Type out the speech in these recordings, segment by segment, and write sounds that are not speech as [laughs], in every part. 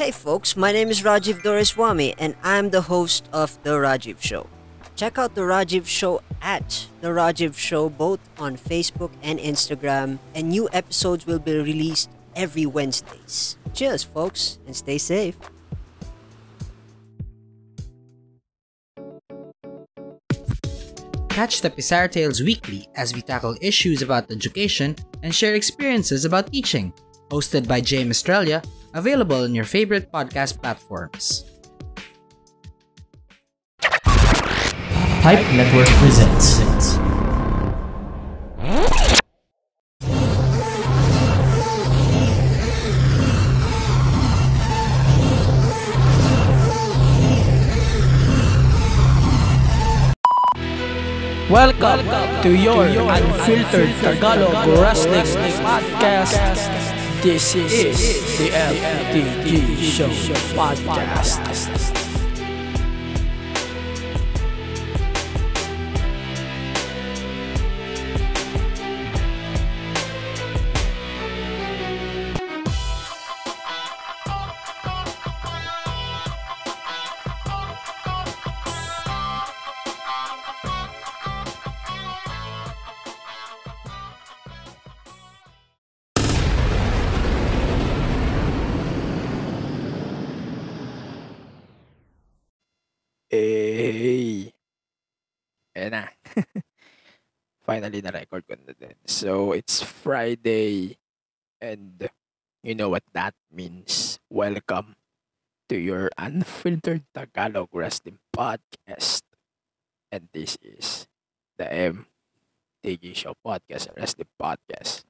Hey folks, my name is Rajiv Doreswamy and I'm the host of The Rajiv Show. Check out The Rajiv Show at The Rajiv Show both on Facebook and Instagram, and new episodes will be released every Wednesdays. Cheers, folks, and stay safe. Catch the Pizarra Tales weekly as we tackle issues about education and share experiences about teaching. Hosted by James Australia, available on your favorite podcast platforms. Pipe Network presents. Welcome to your unfiltered Tagalog Wrestling Podcast. This is the LDD Show Podcast. Finally, na-record ko na din. So, it's Friday. And you know what that means. Welcome to your Unfiltered Tagalog Wrestling Podcast. And this is the MTG Show Podcast, Wrestling Podcast.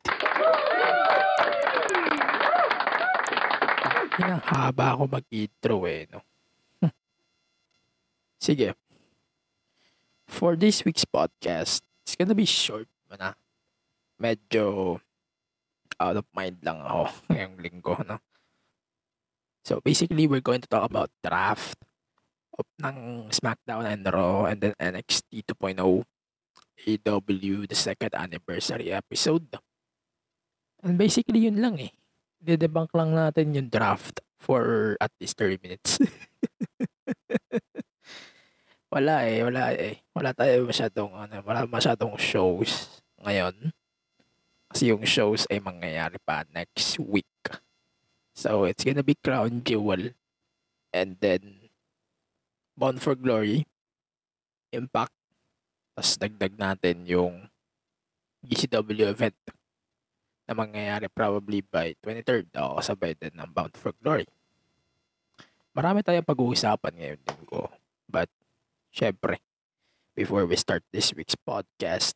Hinahaba ako mag-intro eh, no? Sige. For this week's podcast, it's gonna be short muna. Medyo out of mind lang ako [laughs] ngayong linggo, no? So, basically, we're going to talk about draft of ng SmackDown and Raw and then NXT 2.0 AW the second anniversary episode. And basically, yun lang eh. Didebunk lang natin yung draft for at least 30 minutes. [laughs] Wala eh, wala eh. Wala tayo masyadong, ano, wala masyadong shows ngayon. Kasi yung shows ay mangyayari pa next week. So, it's gonna be Crown Jewel. And then, Bound for Glory. Impact. Tapos dagdag natin yung GCW event na mangyayari probably by 23rd. Ako kasabay din ng Bound for Glory. Marami tayong pag-uusapan ngayon linggo. But, syempre, before we start this week's podcast,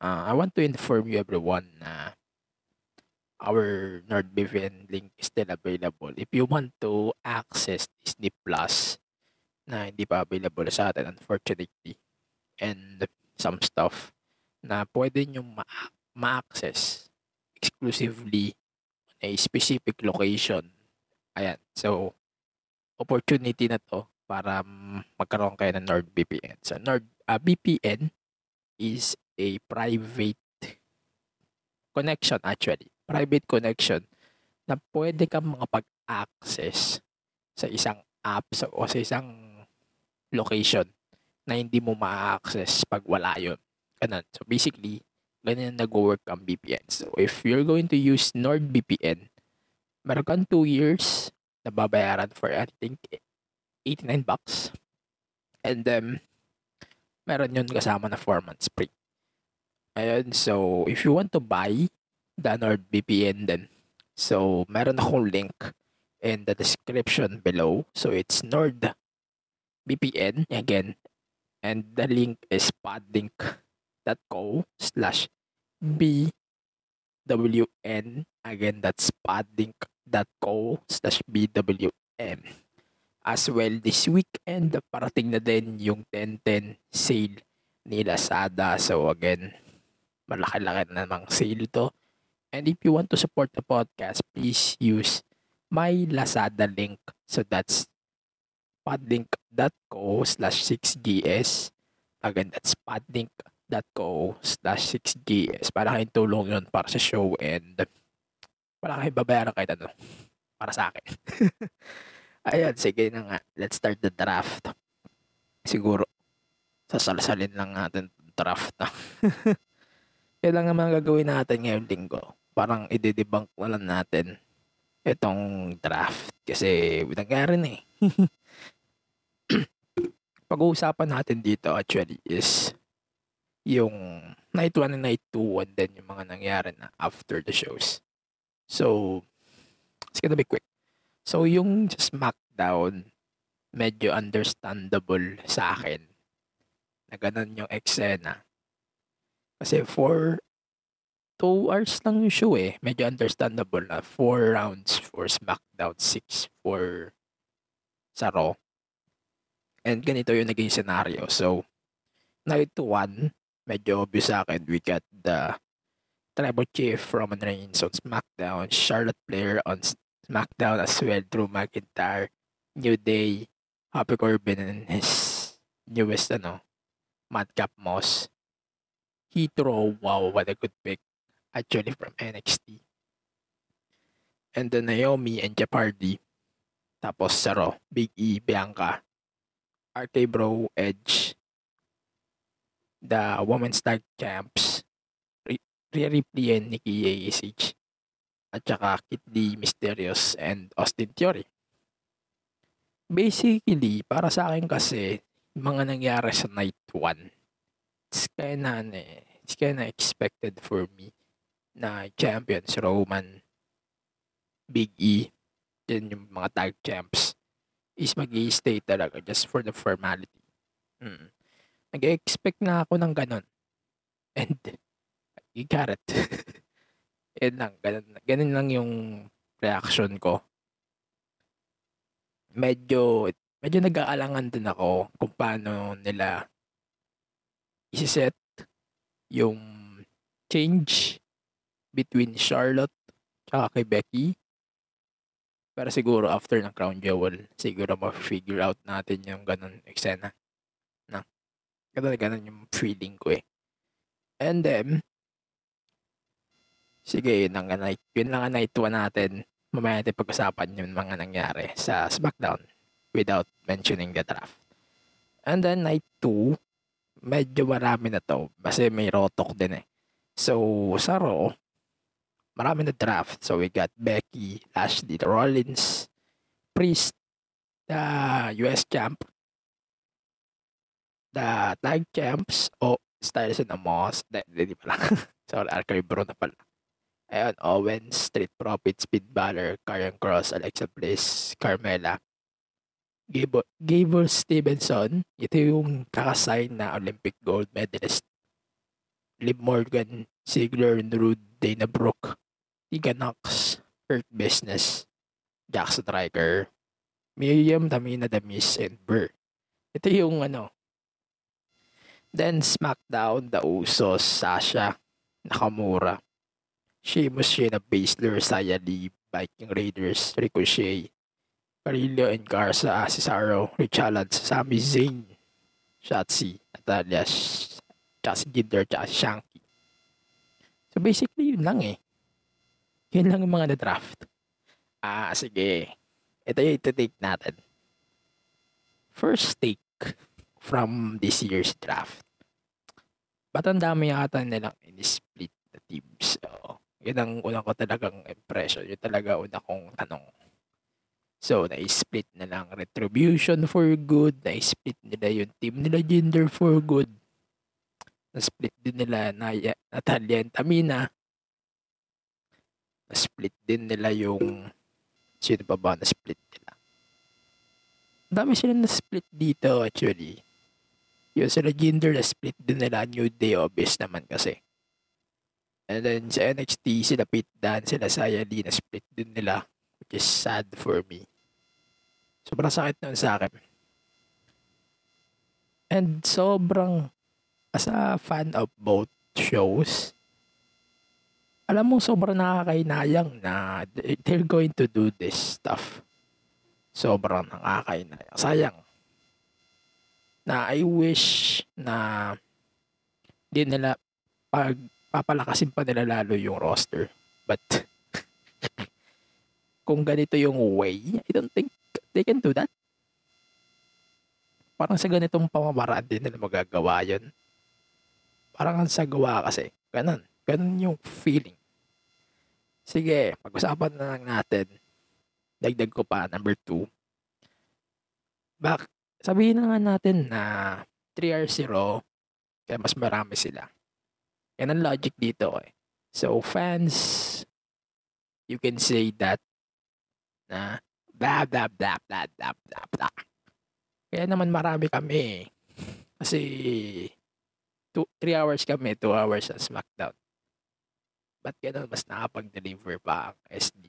uh, I want to inform you everyone na our NordVPN link is still available. If you want to access Disney Plus na hindi pa available sa atin, unfortunately, and some stuff na pwede nyo ma- ma-access exclusively on a specific location. Ayan. So, opportunity na to para magkaroon kayo ng NordVPN. So, Nord, uh, VPN is a private connection actually. Private connection na pwede kang makapag-access sa isang app sa, o sa isang location na hindi mo ma-access pag wala yun. Ganun. So, basically, ganyan nag-work ang VPN. So, if you're going to use NordVPN, meron kang 2 years na babayaran for, I think, 89 bucks. And then, meron yun kasama na 4 months free. Ayun, so, if you want to buy the NordVPN then, so, meron akong link in the description below. So, it's NordVPN, again, and the link is podlink.co slash BWN. Again, that's podlink.co slash BWN. As well, this weekend, parating na din yung 10-10 sale ni Lazada. So again, malaki-laki na namang sale to. And if you want to support the podcast, please use my Lazada link. So that's podlink.co slash 6gs. Again, that's podlink.co slash 6gs. Para kayong tulong yun para sa show and para kayo babayaran kahit ano. para sa akin. [laughs] Ayan, sige na nga. Let's start the draft. Siguro, sasalsalin lang natin draft na. [laughs] Yan lang naman gagawin natin ngayong linggo. Parang i-debunk na lang natin itong draft. Kasi nangyari na eh. [laughs] Pag-uusapan natin dito actually is yung night 1 and night 2 and then yung mga nangyari na after the shows. So, it's gonna be quick. So, yung SmackDown, medyo understandable sa akin na ganun yung eksena. Kasi for 2 hours lang yung show eh. Medyo understandable na 4 rounds for SmackDown, 6 for sa Raw. And ganito yung naging scenario. So, night 1, medyo obvious sa akin. We got the Tribal Chief Roman Reigns on SmackDown, Charlotte Flair on SmackDown as well, Drew McIntyre, New Day, Happy Corbin and his newest ano, Madcap Moss. He Heathrow, wow, what a good pick. Actually from NXT. And then Naomi and Jeff Hardy. Tapos sa Raw, Big E, Bianca, RK Bro, Edge, the Women's Tag Champs, Rhea Ripley and Nikki ASH, at saka Kit Lee, Mysterious, and Austin Theory. Basically, para sa akin kasi, mga nangyari sa night 1, it's kinda, ano eh, it's kinda expected for me na champions, Roman, Big E, then yung mga tag champs, is mag stay talaga just for the formality. Mm. Nag-expect na ako ng ganun. And, you got it. [laughs] Yan lang, ganun, ganun lang yung reaction ko. Medyo, medyo nag-aalangan din ako kung paano nila isiset yung change between Charlotte tsaka kay Becky. Pero siguro after ng Crown Jewel, siguro ma-figure out natin yung ganun eksena. Na, ganun, ganun yung feeling ko eh. And then, sige, yun lang, yun lang ang 1 natin. Mamaya natin pag-usapan yung mga nangyari sa SmackDown without mentioning the draft. And then night 2, medyo marami na to kasi may rotok din eh. So, sa Raw, marami na draft. So, we got Becky, Lashley, Rollins, Priest, the US champ, the tag champs, o oh, Styles and Amos, hindi pala. [laughs] Sorry, Archive Bro pala. Ayun, Owens, Street Profits, Speed Balor, Karrion Cross, Alexa Bliss, Carmela, Gable, Stevenson, ito yung kakasign na Olympic gold medalist. Liv Morgan, Ziggler, Rude, Dana Brooke, Tegan Knox, Hurt Business, Jack Striker, Miriam Tamina Damis, and Burr. Ito yung ano. Then SmackDown, The Usos, Sasha, Nakamura, Sheamus, Shayna Baszler, Saya Lee, Viking Raiders, Ricochet, Carillo and Garza, Cesaro, Rich Allen, Sami Zayn, Shotzi, Natalia, tsaka si Jinder, tsaka Shanky. So basically, yun lang eh. Yun lang yung mga na-draft. Ah, sige. Ito yung ito-take natin. First take from this year's draft. Ba't ang dami yata nilang in-split na teams? So, yun ang unang ko talagang impression. Yun talaga una kong tanong. So, na-split na lang Retribution for good. Na-split nila yung team nila Gender for good. Na-split din nila Naya, Natalia and Tamina. Na-split din nila yung sino pa ba na-split nila. Dami sila na-split dito actually. Yung sila Gender na-split din nila New Day obvious naman kasi. And then sa NXT, sila Pete Dan, sila Saya Lee, na split din nila. Which is sad for me. Sobrang sakit nun sa akin. And sobrang, as a fan of both shows, alam mo, sobrang nakakainayang na they're going to do this stuff. Sobrang nakakainayang. Sayang. Na I wish na di nila pag papalakasin pa nila lalo yung roster. But, [laughs] kung ganito yung way, I don't think they can do that. Parang sa ganitong pamamaraan din nila magagawa yun. Parang ang sagawa kasi. Ganun. Ganun yung feeling. Sige, pag-usapan na lang natin. Dagdag ko pa, number two. Bak, sabihin na nga natin na 3R0, kaya mas marami sila. Yan ang logic dito eh. So, fans, you can say that na blah, blah, blah, blah, blah, blah, blah. Kaya naman marami kami. Kasi 3 hours kami, 2 hours sa SmackDown. Ba't ganun mas nakapag-deliver pa ang SD?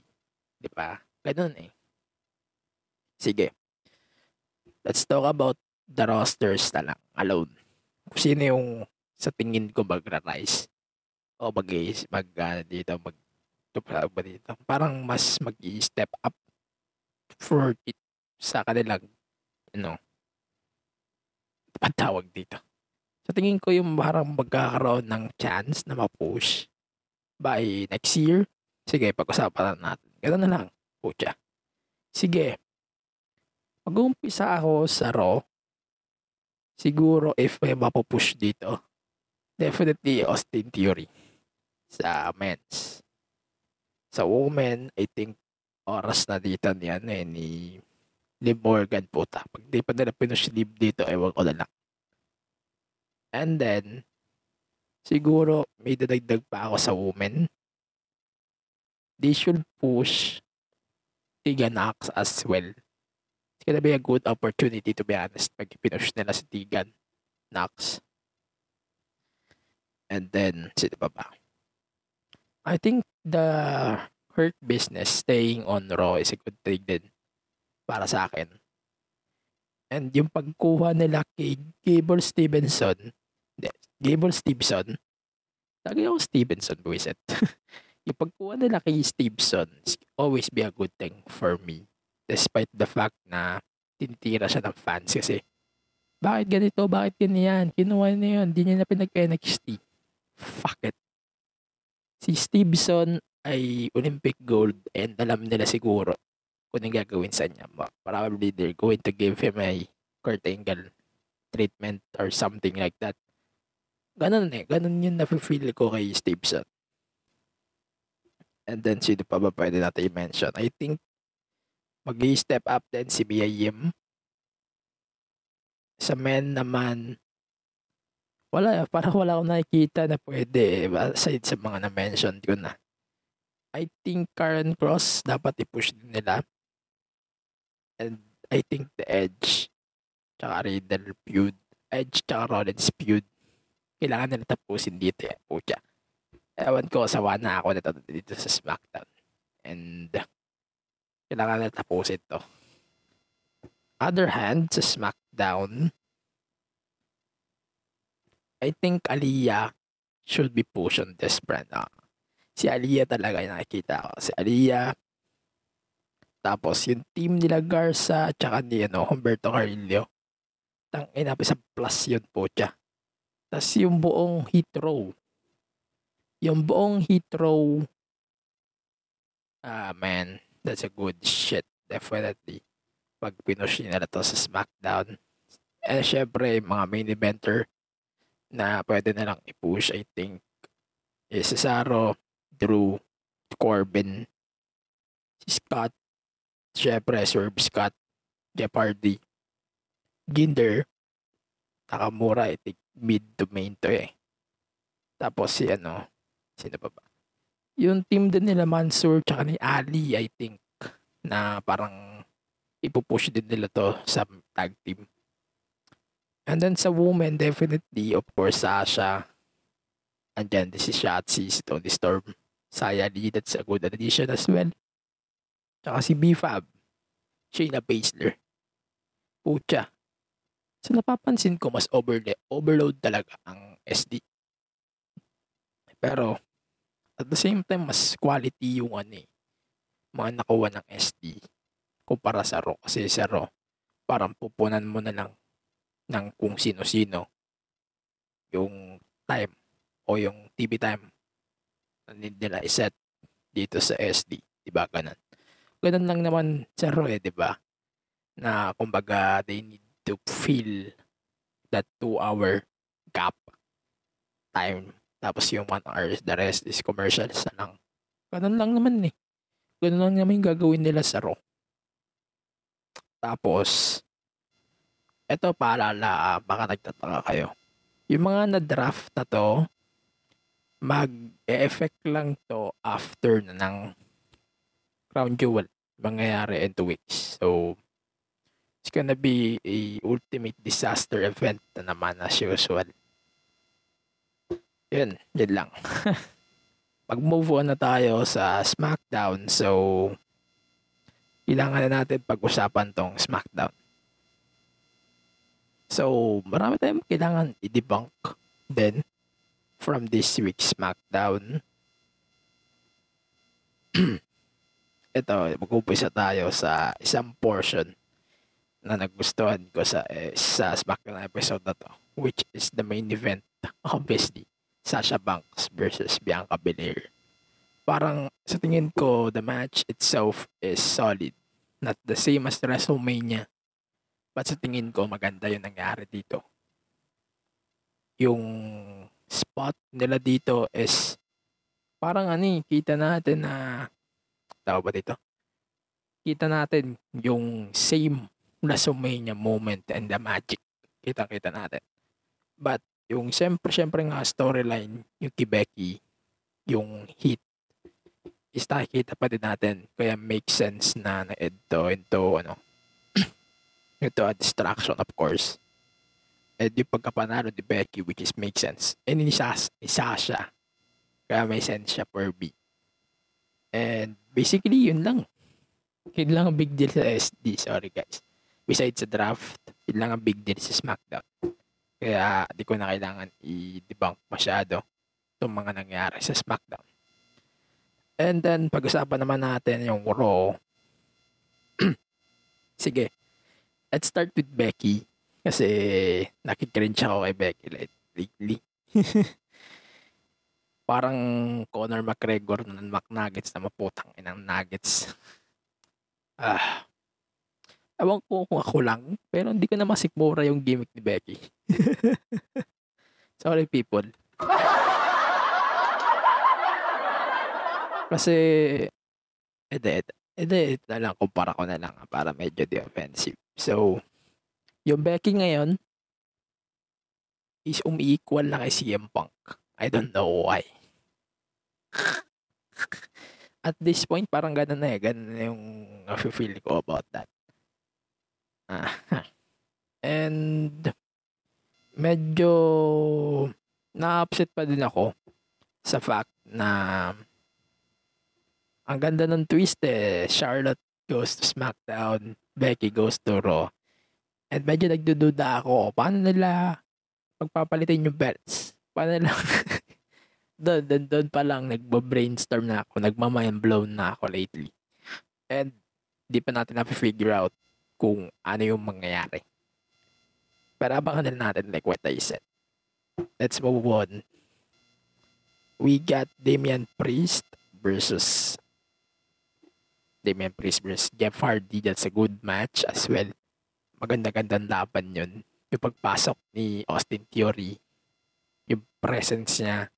Di ba? Ganun eh. Sige. Let's talk about the rosters na lang alone. Kung sino yung sa tingin ko magra-rise. O mag mag uh, dito mag ba dito? Parang mas mag step up for it sa kanilang know patawag dito. Sa tingin ko yung parang magkakaroon ng chance na ma-push by next year sige pag-usapan na natin. Ganoon na lang pucha. Sige. Mag-uumpisa ako sa Raw. Siguro if may mapupush dito definitely Austin Theory sa men's. Sa women, I think oras na dito ni ano eh, ni Liv Morgan puta. Pag di pa nila pinush Liv dito, ewan ko na lang. And then, siguro may dadagdag pa ako sa women. They should push Tiga Knox as well. It's gonna be a good opportunity to be honest pag pinush nila si Tigan Knox. And then, sino pa ba? I think the Hurt business staying on Raw is a good thing din para sa akin. And yung pagkuha nila kay Gable Stevenson, Gable Stevenson, lagi ako Stevenson, buwiset. [laughs] yung pagkuha nila kay Stevenson always be a good thing for me. Despite the fact na tinitira siya ng fans kasi bakit ganito, bakit ganyan, kinuha niya yun, hindi niya na pinag-NXT fuck it. Si Stevenson ay Olympic gold and alam nila siguro kung anong gagawin sa niya. Probably they're going to give him a Kurt Angle treatment or something like that. Ganun eh. Ganun yung nafe-feel ko kay Stevenson. And then, sino pa ba pwede natin i-mention? I think mag step up din si Mia Yim. Sa men naman, wala, [laughs] parang wala akong nakikita na pwede aside sa mga na-mention ko na. I think Karen Cross dapat i-push din nila. And I think the Edge tsaka Riddle feud, Edge tsaka Rollins feud, kailangan nila tapusin dito eh. Pucha. Ewan ko, sawa na ako nito dito sa SmackDown. And kailangan nila tapusin to. Other hand, sa SmackDown, I think Aliyah should be pushed on this brand. Uh, si Aliyah talaga yung nakikita ko. Si Aliyah. Tapos yung team nila Garza at saka ni ano, Humberto Carrillo. Tang ina sa plus yun po siya. Tapos yung buong hit row. Yung buong hit row. Ah man, that's a good shit. Definitely. Pag pinush nila to sa SmackDown. Eh syempre, mga main eventer na pwede na lang i-push, I think, is Cesaro, Drew, Corbin, si Scott, syempre, Swerve Scott, Jeff Hardy, Ginder, Nakamura, I think, mid to main to eh. Tapos si ano, sino pa ba? Yung team din nila Mansur tsaka ni Ali, I think, na parang ipupush din nila to sa tag team. And then sa women, definitely, of course, Sasha. Andyan din si Shotzi, si Tony Storm. Saya Lee, that's a good addition as well. Tsaka si B-Fab. Shayna Baszler. Pucha. So napapansin ko mas overload, overload talaga ang SD. Pero at the same time mas quality yung ano eh, mga nakuha ng SD kumpara sa Raw. Kasi sa Raw, parang pupunan mo na lang ng kung sino-sino yung time o yung TV time na nila iset dito sa SD. Diba ganun? ganun lang naman sa Raw eh, di ba? Na kumbaga they need to fill that two hour gap time. Tapos yung one hour, the rest is commercials na lang. Ganun lang naman eh. Ganun lang naman yung gagawin nila sa Raw. Tapos, eto paalala, ah, baka nagtataka kayo. Yung mga na-draft na to, mag-effect lang to after na ng Crown Jewel. Mangyayari in two weeks. So, it's gonna be a ultimate disaster event na naman as usual. Yun, yun lang. [laughs] Mag-move on na tayo sa SmackDown. So, kailangan na natin pag-usapan tong SmackDown. So, marami tayong kailangan i-debunk then from this week's SmackDown. [clears throat] Ito, mag-umpisa tayo sa isang portion na nagustuhan ko sa eh, sa SmackDown episode na to, which is the main event, obviously, Sasha Banks versus Bianca Belair. Parang sa tingin ko, the match itself is solid. Not the same as WrestleMania. But sa tingin ko, maganda yung nangyari dito. Yung spot nila dito is parang ano eh, kita natin na tawag ba dito? Kita natin yung same WrestleMania moment and the magic. Kita-kita natin. But yung siyempre, siyempre nga storyline, yung kay Becky, yung heat, is nakikita pa din natin. Kaya make sense na na ito, ito, ano, ito a distraction of course. And yung pagkapanalo ni Becky, which is make sense. And ni, Sas, ni Sasha, kaya may sense siya per beat. And basically, yun lang. Yun lang ang big deal sa SD. Sorry guys. Besides sa draft, yun lang ang big deal sa SmackDown. Kaya di ko na kailangan i-debunk masyado itong mga nangyari sa SmackDown. And then, pag-usapan naman natin yung Raw. [clears throat] Sige. Let's start with Becky. Kasi nakikringe ako kay Becky lately. Parang Conor McGregor ng McNuggets na maputang inang nuggets. Ah. Ewan ko kung ako lang, pero hindi ko na masikmura yung gimmick ni Becky. Sorry people. Kasi, ede, ede, ede, na lang, kumpara ko na lang ah, para medyo di offensive. So, yung Becky ngayon is umi-equal na kay CM Punk. I don't know why. [laughs] At this point, parang ganun na eh. Ganun na yung feel ko about that. Ah. [laughs] And medyo na-upset pa din ako sa fact na ang ganda ng twist eh. Charlotte goes to SmackDown, Becky goes to Raw. And medyo nagdududa ako, paano nila pagpapalitin yung belts? Paano nila [laughs] doon, doon, doon pa lang nagbo-brainstorm na ako, nagmamind blown na ako lately. And di pa natin na-figure out kung ano yung mangyayari. Pero abangan din natin like what I said. Let's move on. We got Damian Priest versus Damian Priest versus Jeff Hardy. That's a good match as well. Maganda-gandang laban yun. Yung pagpasok ni Austin Theory, yung presence niya,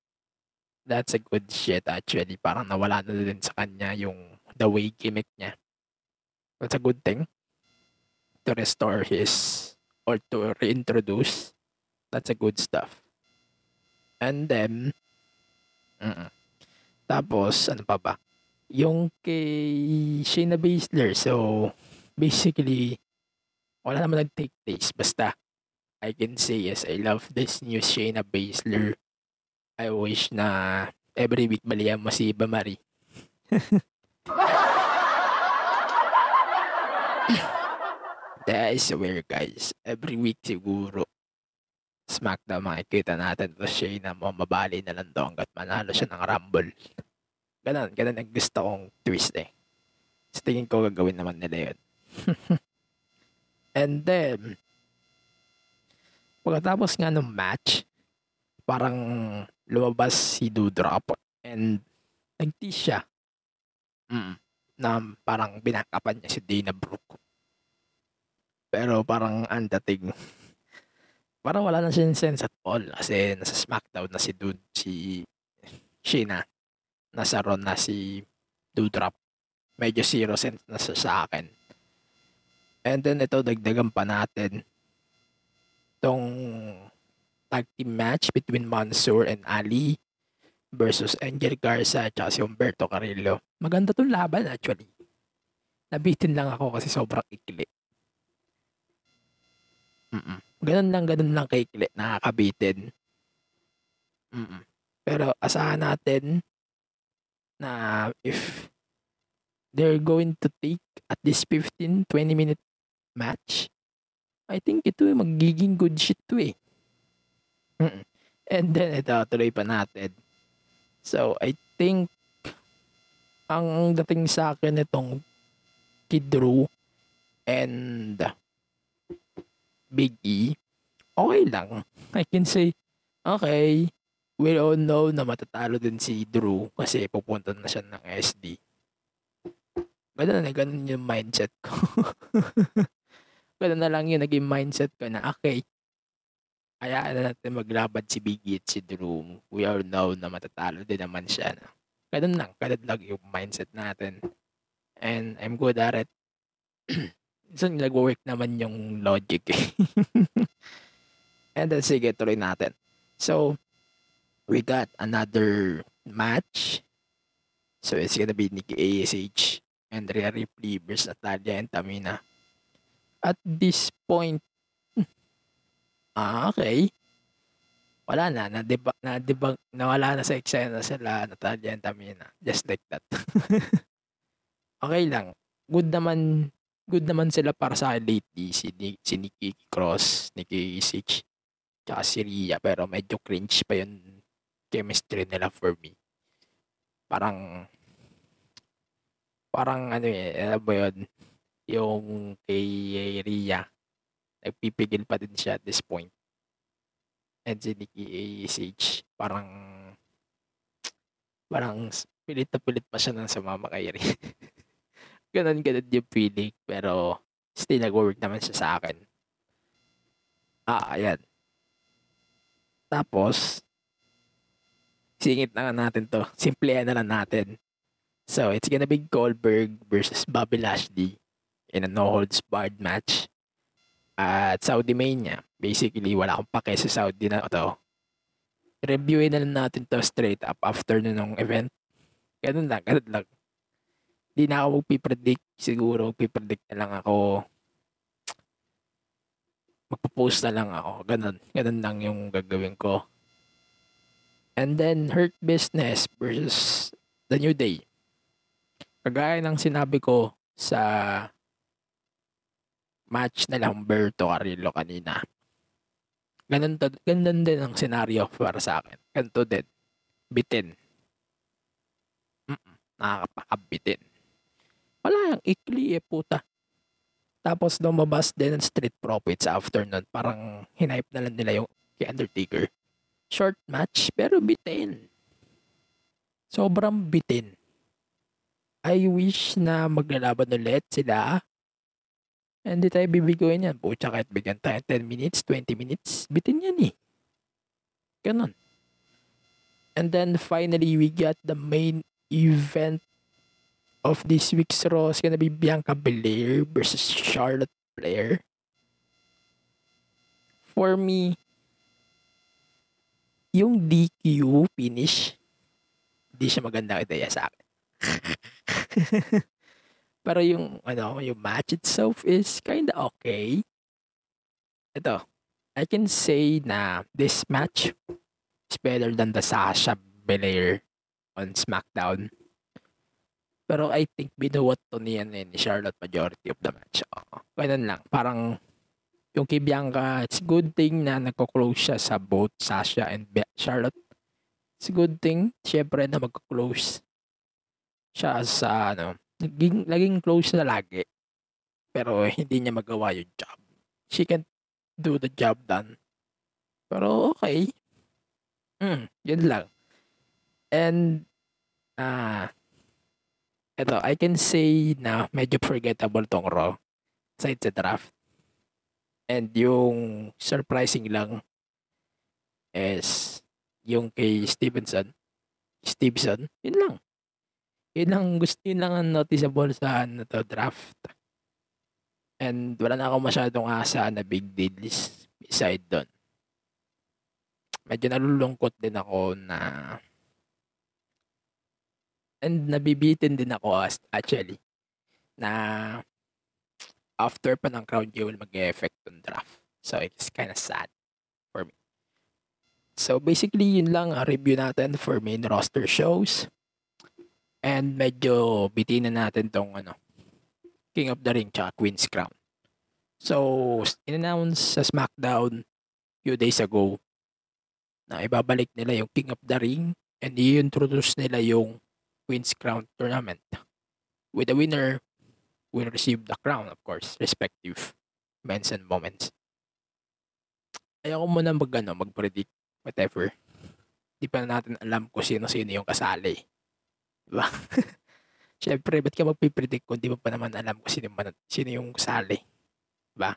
that's a good shit actually. Parang nawala na din sa kanya yung the way gimmick niya. That's a good thing to restore his or to reintroduce. That's a good stuff. And then, mm tapos, ano pa ba? Yung kay Shayna Baszler. So, basically, wala naman nag-take place. Basta, I can say yes, I love this new Shayna Baszler. I wish na every week baliyan mo si Iba Marie. [laughs] That is weird guys. Every week siguro SmackDown makikita natin to Shayna mo mabali na lang daw hanggat manalo siya ng Rumble. Ganun, ganun ang gusto kong twist eh. Sa tingin ko gagawin naman nila yun. [laughs] And then, pagkatapos nga ng match, parang lumabas si Doudrop and nag-tease siya. Mm. na parang binakapan niya si Dana Brooke. Pero parang ang dating, [laughs] parang wala na siyang sense at all kasi nasa SmackDown na si Dude, si Sheena. Nasa Raw na si Doudrop. Medyo zero sense na siya sa akin. And then ito, dagdagan pa natin tong tag team match between Mansoor and Ali versus Angel Garza at si Humberto Carrillo. Maganda tong laban actually. Nabitin lang ako kasi sobrang ikli. Mm-mm. Ganun lang, ganun lang kaikli. Nakakabitin. Mm-mm. Pero asahan natin na if they're going to take at this 15-20 minute match, I think ito ay magiging good shit to eh. Mm-mm. And then ito, tuloy pa natin. So, I think ang dating sa akin itong Kid Drew and Big E, okay lang. I can say, okay, we all know na matatalo din si Drew kasi pupunta na siya ng SD. Ganun na, ganun yung mindset ko. [laughs] ganun na lang yung naging mindset ko na, okay, hayaan na natin maglaban si Biggie at si Drew. We all know na matatalo din naman siya. No? Ganun lang, lang yung mindset natin. And I'm good at it. [clears throat] so, nag-work naman yung logic. eh. [laughs] And then, sige, tuloy natin. So, we got another match. So, it's gonna be Nikki ASH and Rhea Ripley versus Natalia and Tamina. At this point, [laughs] ah, okay. Wala na, na-debug, na-debug, nawala na sa eksena sila, Natalia and Tamina. Just like that. [laughs] okay lang. Good naman, good naman sila para sa lately. Si, si Nikki Cross, Nikki ASH, tsaka si Rhea. Pero medyo cringe pa yung chemistry nila for me. Parang, parang ano eh, alam mo yun, yung kay Rhea, nagpipigil pa din siya at this point. And si Nikki ASH, parang, parang pilit na pilit pa siya ng sumama kay Rhea. [laughs] ganon, ganon yung feeling. Pero, still nag-work naman siya sa akin. Ah, ayan. Tapos, singit na nga natin to. Simplehan na lang natin. So, it's gonna be Goldberg versus Bobby Lashley in a no-holds-barred match at Saudi Mania. Basically, wala akong pake sa Saudi na to. Reviewin na lang natin to straight up after na nung event. Ganun lang, ganun lang. Di na ako magpipredict. Siguro, magpipredict na lang ako. Magpo-post na lang ako. Ganun. Ganun lang yung gagawin ko. And then, Hurt Business versus The New Day. Kagaya ng sinabi ko sa match na Humberto Carrillo kanina. Ganun, to, ganun din ang senaryo para sa akin. Ganito din. Bitin. Mm-mm, nakakapakabitin. Wala yung ikli eh, puta. Tapos lumabas din ang Street Profits after nun. Parang hinipe na lang nila yung Undertaker. Short match, pero bitin. Sobrang bitin. I wish na maglalaban ulit sila. Hindi tayo bibiguin yan. Pucha kahit bigyan tayo 10 minutes, 20 minutes. Bitin yan eh. Ganon. And then finally, we got the main event of this week's Raw. It's gonna be Bianca Belair versus Charlotte Flair. For me, yung DQ finish, hindi siya magandang ideya sa akin. [laughs] Pero yung ano, yung match itself is kinda okay. Ito, I can say na this match is better than the Sasha Belair on SmackDown. Pero I think binuwat to ni, ni Charlotte majority of the match. Oo. Ganun lang. Parang yung kay Bianca, it's good thing na nagko-close siya sa both Sasha and Be- Charlotte. It's a good thing, syempre na magko-close siya sa ano, naging, laging close na lagi. Pero hindi niya magawa yung job. She can do the job done. Pero okay. Mm, yun lang. And, ah, ito, I can say na medyo forgettable tong Raw aside sa draft. And yung surprising lang is yung kay Stevenson. Stevenson, yun lang. Yun lang, gusto yun lang ang noticeable sa ano to, draft. And wala na ako masyadong asa na big deals beside doon. Medyo nalulungkot din ako na and nabibitin din ako actually na after pa ng crown jewel mag-effect on draft. So it's kind of sad for me. So basically yun lang ang review natin for main roster shows. And medyo bitin na natin tong ano, King of the Ring tsaka Queen's Crown. So, in-announce sa SmackDown few days ago na ibabalik nila yung King of the Ring and i-introduce nila yung Queen's Crown Tournament. With the winner will receive the crown, of course, respective men's and moments. Ayoko muna mag, ano, mag-predict, whatever. Di pa natin alam kung sino-sino yung kasali. Diba? [laughs] Siyempre, ba't ka magpipredict kung di mo pa naman alam kung sino, man, sino yung kasali? Diba?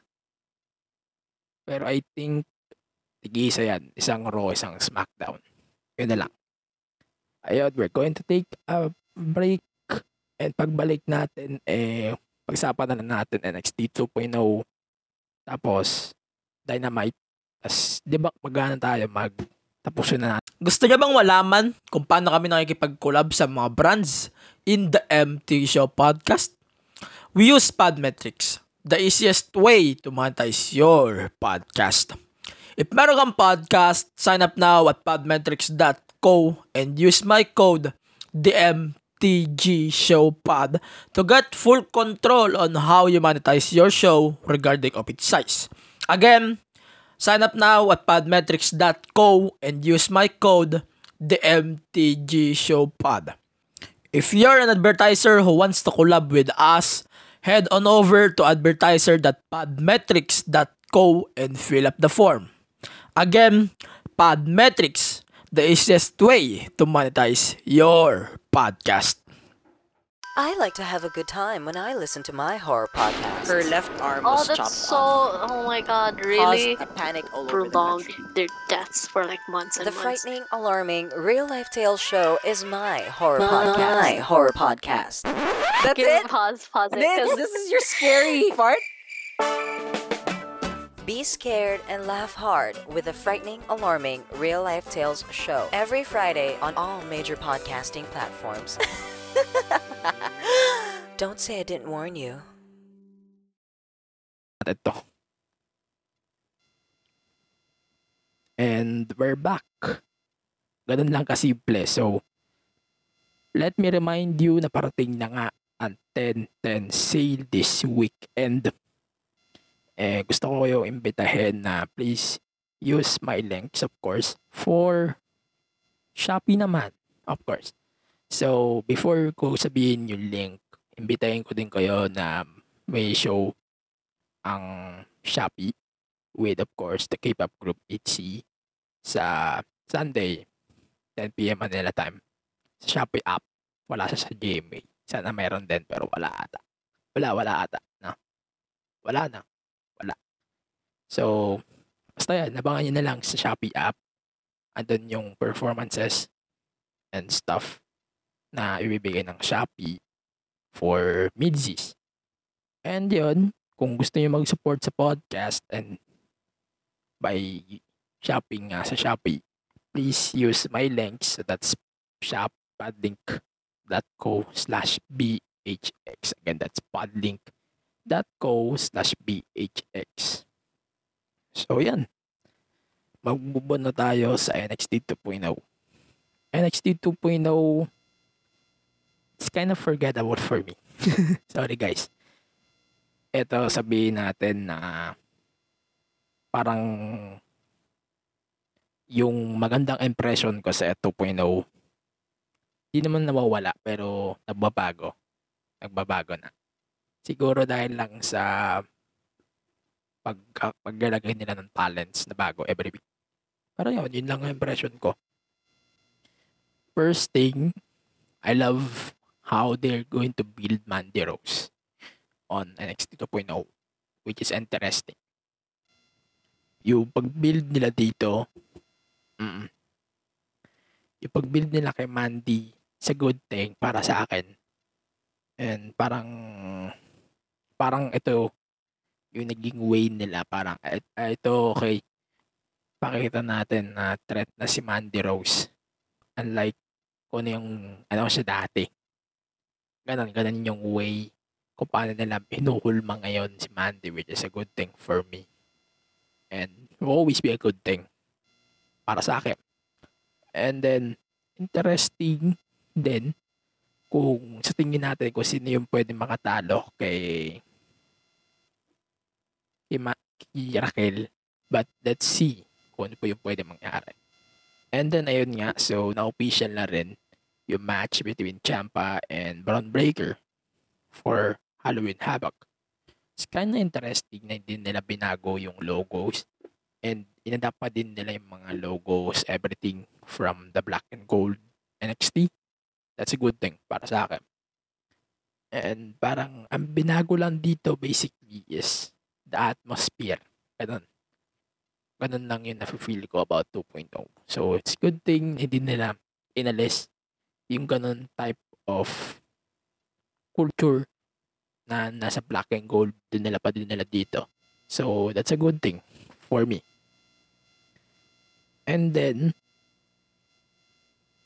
Pero I think, tig-isa yan. Isang Raw, isang SmackDown. Yun na lang. Ayun, we're going to take a break. And pagbalik natin, eh, pagsapan na natin NXT 2.0. Tapos, Dynamite. Tapos, di ba, magana tayo mag tapusin na natin. Gusto niyo bang malaman kung paano kami nakikipag-collab sa mga brands in the MT Show podcast? We use Podmetrics, the easiest way to monetize your podcast. If meron kang podcast, sign up now at podmetrics.co and use my code DMTG Show Pod to get full control on how you monetize your show regarding of its size. Again, Sign up now at podmetrics.co and use my code TheMTGShowPod. If you're an advertiser who wants to collab with us, head on over to advertiser.podmetrics.co and fill up the form. Again, Podmetrics, the easiest way to monetize your podcast. I like to have a good time when I listen to my horror podcast. Her left arm Oh, was that's chopped so. off. Oh my god, really? Caused a panic all over the Prolonged country. their deaths for like months and The months. frightening, alarming, real life tale show is my horror My podcast. horror podcast. That's Give it. Pause, pause it. This, 'cause- this is your scary part. Be scared and laugh hard with the frightening, alarming, real life tales show every Friday on all major podcasting platforms. [laughs] Don't say I didn't warn you. ito. And we're back. Ganun lang kasimple. So, let me remind you na parating na nga ang 10-10 sale this weekend. Eh, gusto ko yung imbitahin na please use my links, of course, for Shopee naman, of course. So, before ko sabihin yung link, imbitahin ko din kayo na may show ang Shopee with of course the K-pop group ITZY sa Sunday 10pm Manila time. Sa Shopee app wala siya sa GMA sana meron din pero wala ata. Wala wala ata no? Wala na so basta yan nabangan nyo na lang sa Shopee app andun yung performances and stuff na ibibigay ng Shopee for midsies and yun kung gusto niyo mag-support sa podcast and by shopping nga sa Shopee, please use my links. That's shoppadlink.co slash BHX. Again, that's padlink.co slash BHX. So, yan. Magbubon na tayo sa NXT 2.0. NXT 2.0 it's kind of forgettable for me. [laughs] Sorry guys eto sabihin natin na parang yung magandang impression ko sa 2.0 di naman nawawala pero nagbabago nagbabago na siguro dahil lang sa pag paglalagay nila ng talents na bago every week pero yun yun lang ang impression ko first thing I love how they're going to build Mandy Rose on NXT 2.0 which is interesting. Yung pag-build nila dito, mm, yung pag-build nila kay Mandy is a good thing para sa akin. And parang, parang ito, yung naging way nila, parang, eh, eh, ito, okay, pakita natin na threat na si Mandy Rose. Unlike kung ano yung, ano siya dati. Ganon, ganon yung way kung paano nila hinuhulma ngayon si Mandy, which is a good thing for me. And will always be a good thing para sa akin. And then, interesting din kung sa tingin natin kung sino yung pwede makatalo kay kay, Ma- kay Raquel. But let's see kung ano po yung pwede mangyari. And then, ayun nga, so na-official na rin yung match between Champa and Braun Breaker for Halloween Havoc. It's kind of interesting na hindi nila binago yung logos and inadapt pa din nila yung mga logos, everything from the black and gold NXT. That's a good thing para sa akin. And parang ang binago lang dito basically is the atmosphere. Ganun. Ganun lang yung nafe-feel ko about 2.0. So it's good thing hindi nila inalis yung ganun type of culture na nasa black and gold din nila pa din nila dito. So that's a good thing for me. And then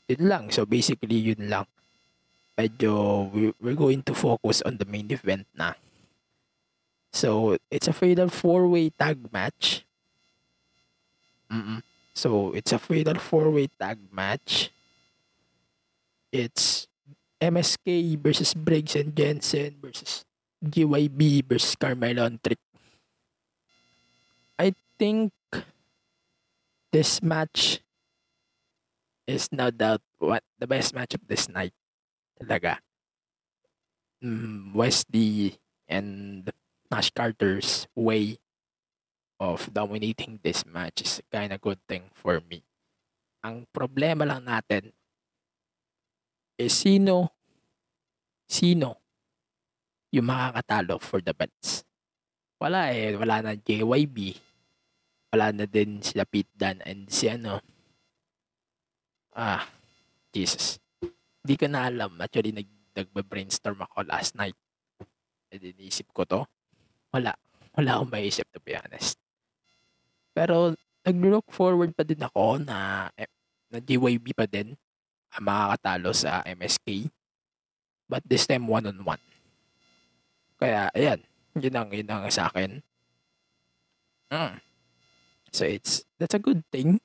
yun lang. So basically yun lang. Medyo we- we're going to focus on the main event na. So it's a fatal four-way tag match. Mm-mm. So it's a fatal four-way tag match. It's MSK versus Briggs and Jensen versus GYB versus Carmelo and Trick. I think this match is no doubt what the best match of this night. Talaga. Mm, Wesley and Nash Carter's way of dominating this match is kind of good thing for me. Ang problema lang natin is sino sino yung makakatalo for the belts. Wala eh. Wala na JYB. Wala na din sila Pete Dunne and si ano. Ah, Jesus. Hindi ko na alam. Actually, nag, nagbe-brainstorm ako last night. E dinisip ko to. Wala. Wala akong maisip to be honest. Pero, nag-look forward pa din ako na, eh, na JYB pa din ang makakatalo sa MSK. But this time, one-on-one. Kaya, ayan. Yun ang, yun ang sa akin. Mm. So, it's, that's a good thing.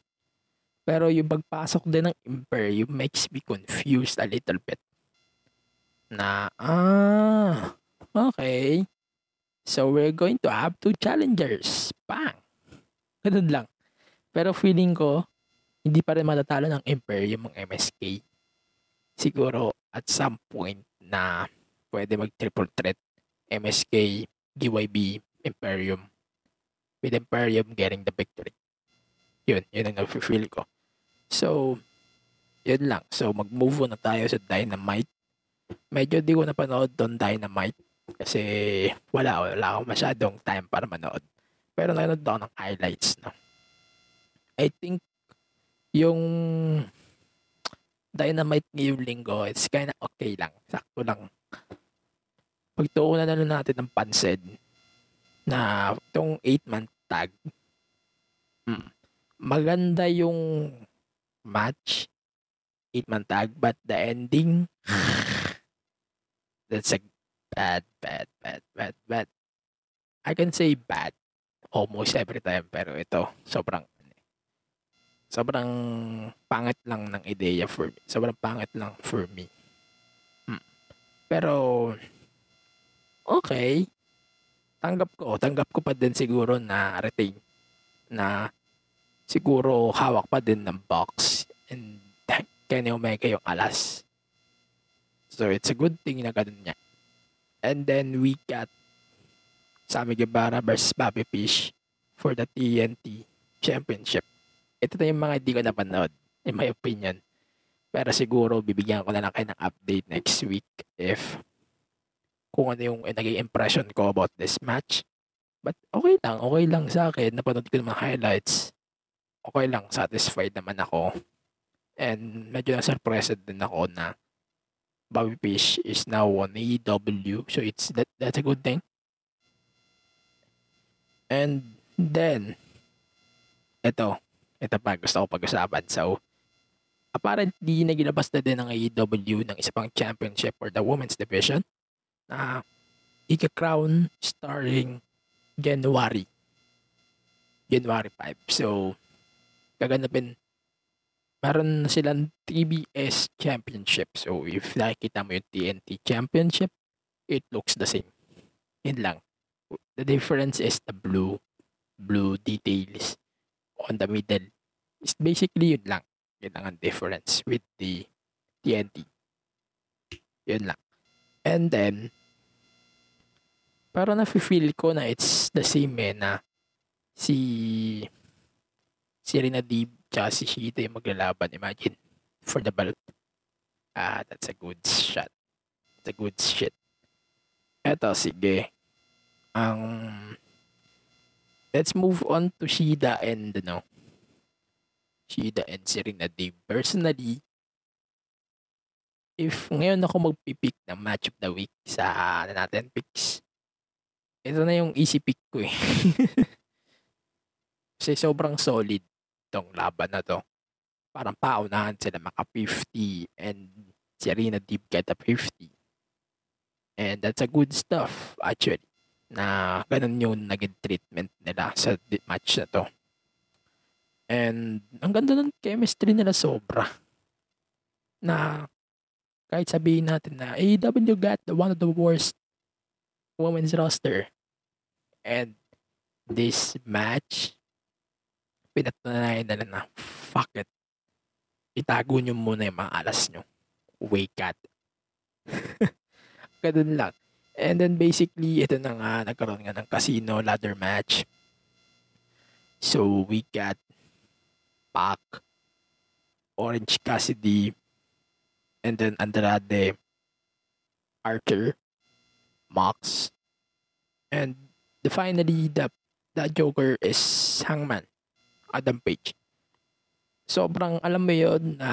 Pero yung pagpasok din ng Imperium makes me confused a little bit. Na, ah, okay. So, we're going to have two challengers. Bang! Ganun lang. Pero feeling ko, hindi pa rin matatalo ng Imperium ang MSK. Siguro, at some point na pwede mag triple threat MSK, GYB, Imperium. With Imperium getting the victory. Yun, yun ang nafe-feel ko. So, yun lang. So, mag-move on na tayo sa Dynamite. Medyo di ko napanood doon Dynamite. Kasi wala, wala akong masyadong time para manood. Pero nanonood ako ng highlights. No? I think yung Dynamite ngayong linggo, it's kinda okay lang. Sakto lang. Pagtuunan na natin ng pansin na itong 8-man tag, mm, maganda yung match, 8-man tag, but the ending, [sighs] that's a bad, bad, bad, bad, bad. I can say bad almost every time, pero ito, sobrang, ano eh, sobrang pangit lang ng ideya for me. Sobrang pangit lang for me. Hmm. Pero, okay. Tanggap ko. Tanggap ko pa din siguro na retain. Na siguro hawak pa din ng box. And Kenny Omega yung alas. So, it's a good thing na ganun niya. And then we got Sammy Guevara versus Bobby Fish for the TNT Championship. Ito na yung mga hindi ko napanood, in my opinion. Pero siguro, bibigyan ko na lang kayo ng update next week if kung ano yung naging impression ko about this match. But okay lang, okay lang sa akin. Napanood ko naman highlights. Okay lang, satisfied naman ako. And medyo na-surprised din ako na Bobby Fish is now on AEW. So it's that that's a good thing. And then, ito, ito pa gusto ko pag-usapan. So, apparently, nagilabas na din ng AEW ng isa pang championship for the women's division na ika-crown starting January. January 5. So, gaganapin meron na silang TBS Championship. So, if nakikita mo yung TNT Championship, it looks the same. Yun lang. The difference is the blue blue details on the middle. It's basically yun lang. Yun lang ang difference with the TNT. Yun lang. And then, parang nafe-feel ko na it's the same eh na si si Rina Deeb tsaka si Shida yung maglalaban. Imagine, for the belt. Ah, that's a good shot. That's a good shit. Eto, sige. Ang let's move on to Shida and ano, Shida and Serena Deeb. Personally, if ngayon ako magpipick ng match of the week sa ano natin picks, ito na yung easy pick ko eh. [laughs] Kasi sobrang solid tong laban na to. Parang paunahan sila maka 50 and Serena Deeb get a 50. And that's a good stuff actually na ganun yung naging treatment nila sa match na to. And ang ganda ng chemistry nila sobra. Na kahit sabihin natin na AEW got the one of the worst women's roster. And this match, pinatunayan nila na fuck it. Itago nyo muna yung mga alas nyo. Wake up. [laughs] Ganun lang. And then basically, ito na nga, nagkaroon nga ng casino ladder match. So, we got Pac, Orange Cassidy, and then Andrade, Archer, Mox, and the finally, the, the Joker is Hangman, Adam Page. Sobrang, alam mo yun, na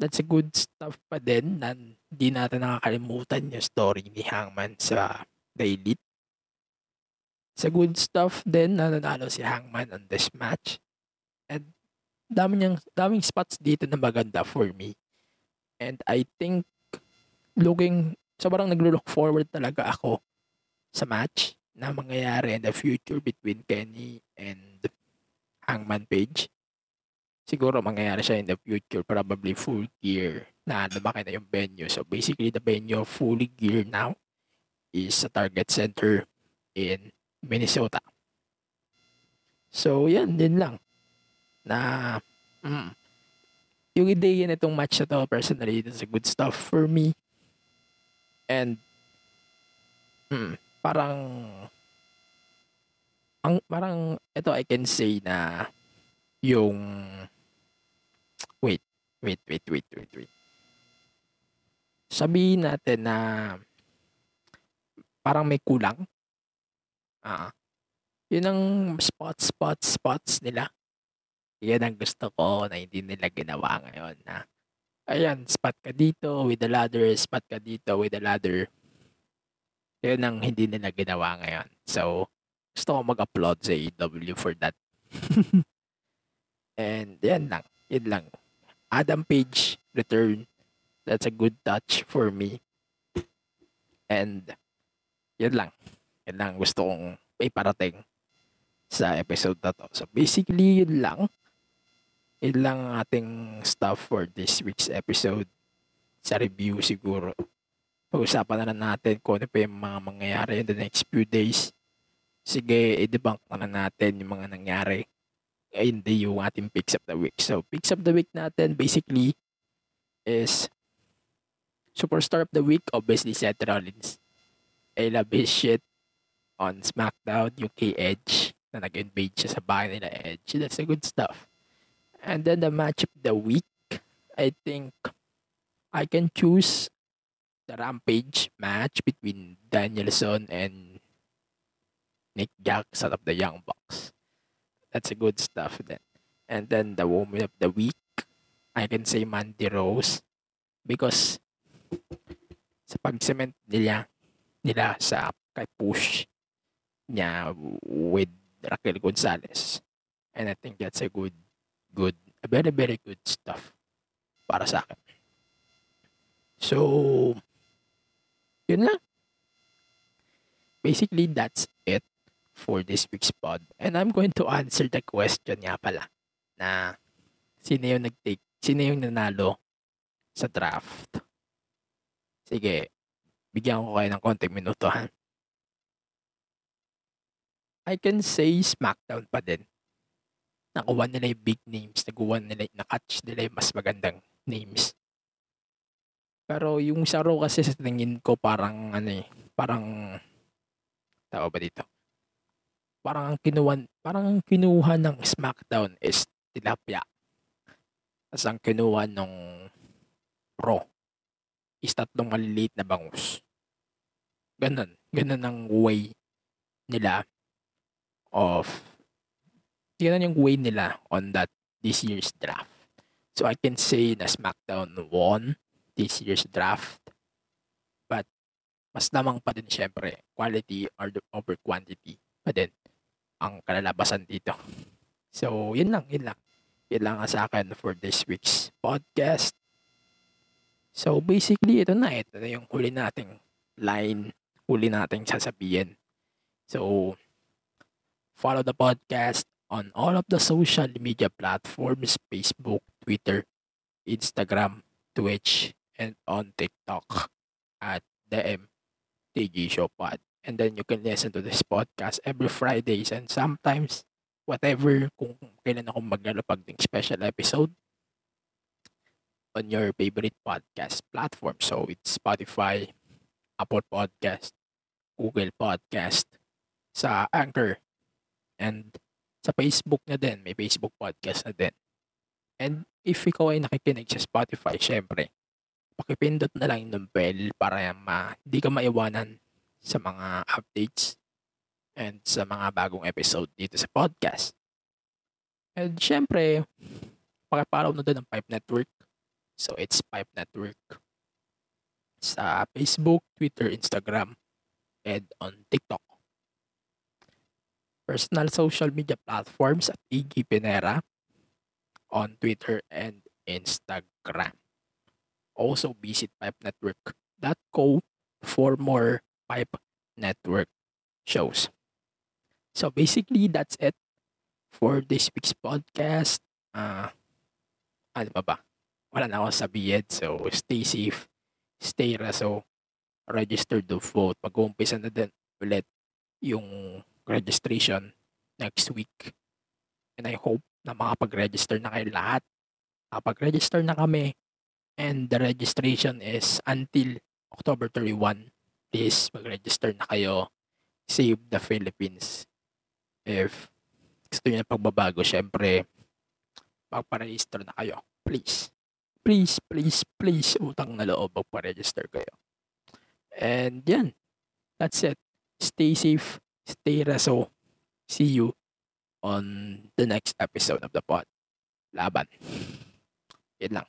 that's a good stuff pa din na hindi natin nakakalimutan yung story ni Hangman sa The Elite. It's a good stuff din na nanalo si Hangman on this match. And dami niyang, daming spots dito na maganda for me. And I think looking, sobrang naglo-look forward talaga ako sa match na mangyayari in the future between Kenny and Hangman Page siguro mangyayari siya in the future, probably full gear na lumaki na yung venue. So basically, the venue fully gear now is sa Target Center in Minnesota. So yan, din lang. Na, mm, yung ideya nitong match na to, personally, it's a good stuff for me. And, mm, parang, ang, parang, ito I can say na, yung wait, wait, wait, wait, wait, wait. Sabihin natin na parang may kulang. Ah. yun ang spots, spots, spots nila. Yan ang gusto ko na hindi nila ginawa ngayon na ayan, spot ka dito with the ladder, spot ka dito with the ladder. Yan ang hindi nila ginawa ngayon. So, gusto ko mag-applaud sa AEW for that. [laughs] And yan lang. Yan lang. Adam Page return. That's a good touch for me. And yan lang. Yan lang gusto kong iparating sa episode na to. So basically, yun lang. Yun lang ang ating stuff for this week's episode. Sa review siguro. Pag-usapan na lang natin kung ano pa yung mga mangyayari in the next few days. Sige, i-debunk na natin yung mga nangyari ay hindi yung ating picks of the week. So, picks of the week natin basically is Superstar of the Week, obviously Seth Rollins. I love his shit on SmackDown, kay Edge, na nag-invade siya sa bahay nila Edge. That's a good stuff. And then the match of the week, I think I can choose the Rampage match between Danielson and Nick out of the Young Bucks. That's a good stuff then. And then the woman of the week, I can say Mandy Rose because sa pag-cement nila, nila sa kay push niya with Raquel Gonzalez. And I think that's a good, good, a very, very good stuff para sa akin. So, yun lang. Basically, that's it for this week's pod. And I'm going to answer the question nga pala na sino yung nag-take, sino yung nanalo sa draft. Sige, bigyan ko kayo ng konting minuto ha. I can say SmackDown pa din. Nakuha nila yung big names, nakuha nila, na-catch nila yung mas magandang names. Pero yung sa Raw kasi sa tingin ko parang ano eh, parang tao ba dito? Parang ang kinuha, parang ang kinuha ng SmackDown is tilapia. Tapos ang kinuha nung Raw is tatlong maliliit na bangus. Ganon. Ganon ang way nila of ganon yung way nila on that this year's draft. So I can say na SmackDown won this year's draft. But mas lamang pa din syempre quality or over quantity pa din ang kalalabasan dito. So, yun lang, yun lang. Yun lang ang sa akin for this week's podcast. So, basically, ito na. Ito na yung huli nating line, huli nating sasabihin. So, follow the podcast on all of the social media platforms, Facebook, Twitter, Instagram, Twitch, and on TikTok at the MTG Show Pod. And then you can listen to this podcast every Fridays and sometimes whatever kung kailan ako maglalapag ng special episode on your favorite podcast platform. So it's Spotify, Apple Podcast, Google Podcast, sa Anchor, and sa Facebook na din. May Facebook podcast na din. And if ikaw ay nakikinig sa Spotify, syempre, pakipindot na lang yung bell para ma, di ka maiwanan sa mga updates and sa mga bagong episode dito sa podcast. And syempre, pakipollow na din ang Pipe Network. So it's Pipe Network sa Facebook, Twitter, Instagram, and on TikTok. Personal social media platforms at Iggy Pinera on Twitter and Instagram. Also visit pipenetwork.co for more Pipe Network shows. So basically, that's it for this week's podcast. Ah, ano pa ba? Wala na akong sabihin. So, stay safe, stay raso, register to vote. Mag-uumpisa na din ulit yung registration next week. And I hope na makapag-register na kayo lahat. Makapag-register na kami. And the registration is until October 31. Please, mag-register na kayo. Save the Philippines. If gusto nyo na pagbabago, syempre, magpa-register na kayo. Please. Please, please, please, utang na loob, magpa-register kayo. And yan. That's it. Stay safe. Stay raso. See you on the next episode of the pod. Laban. Yan lang.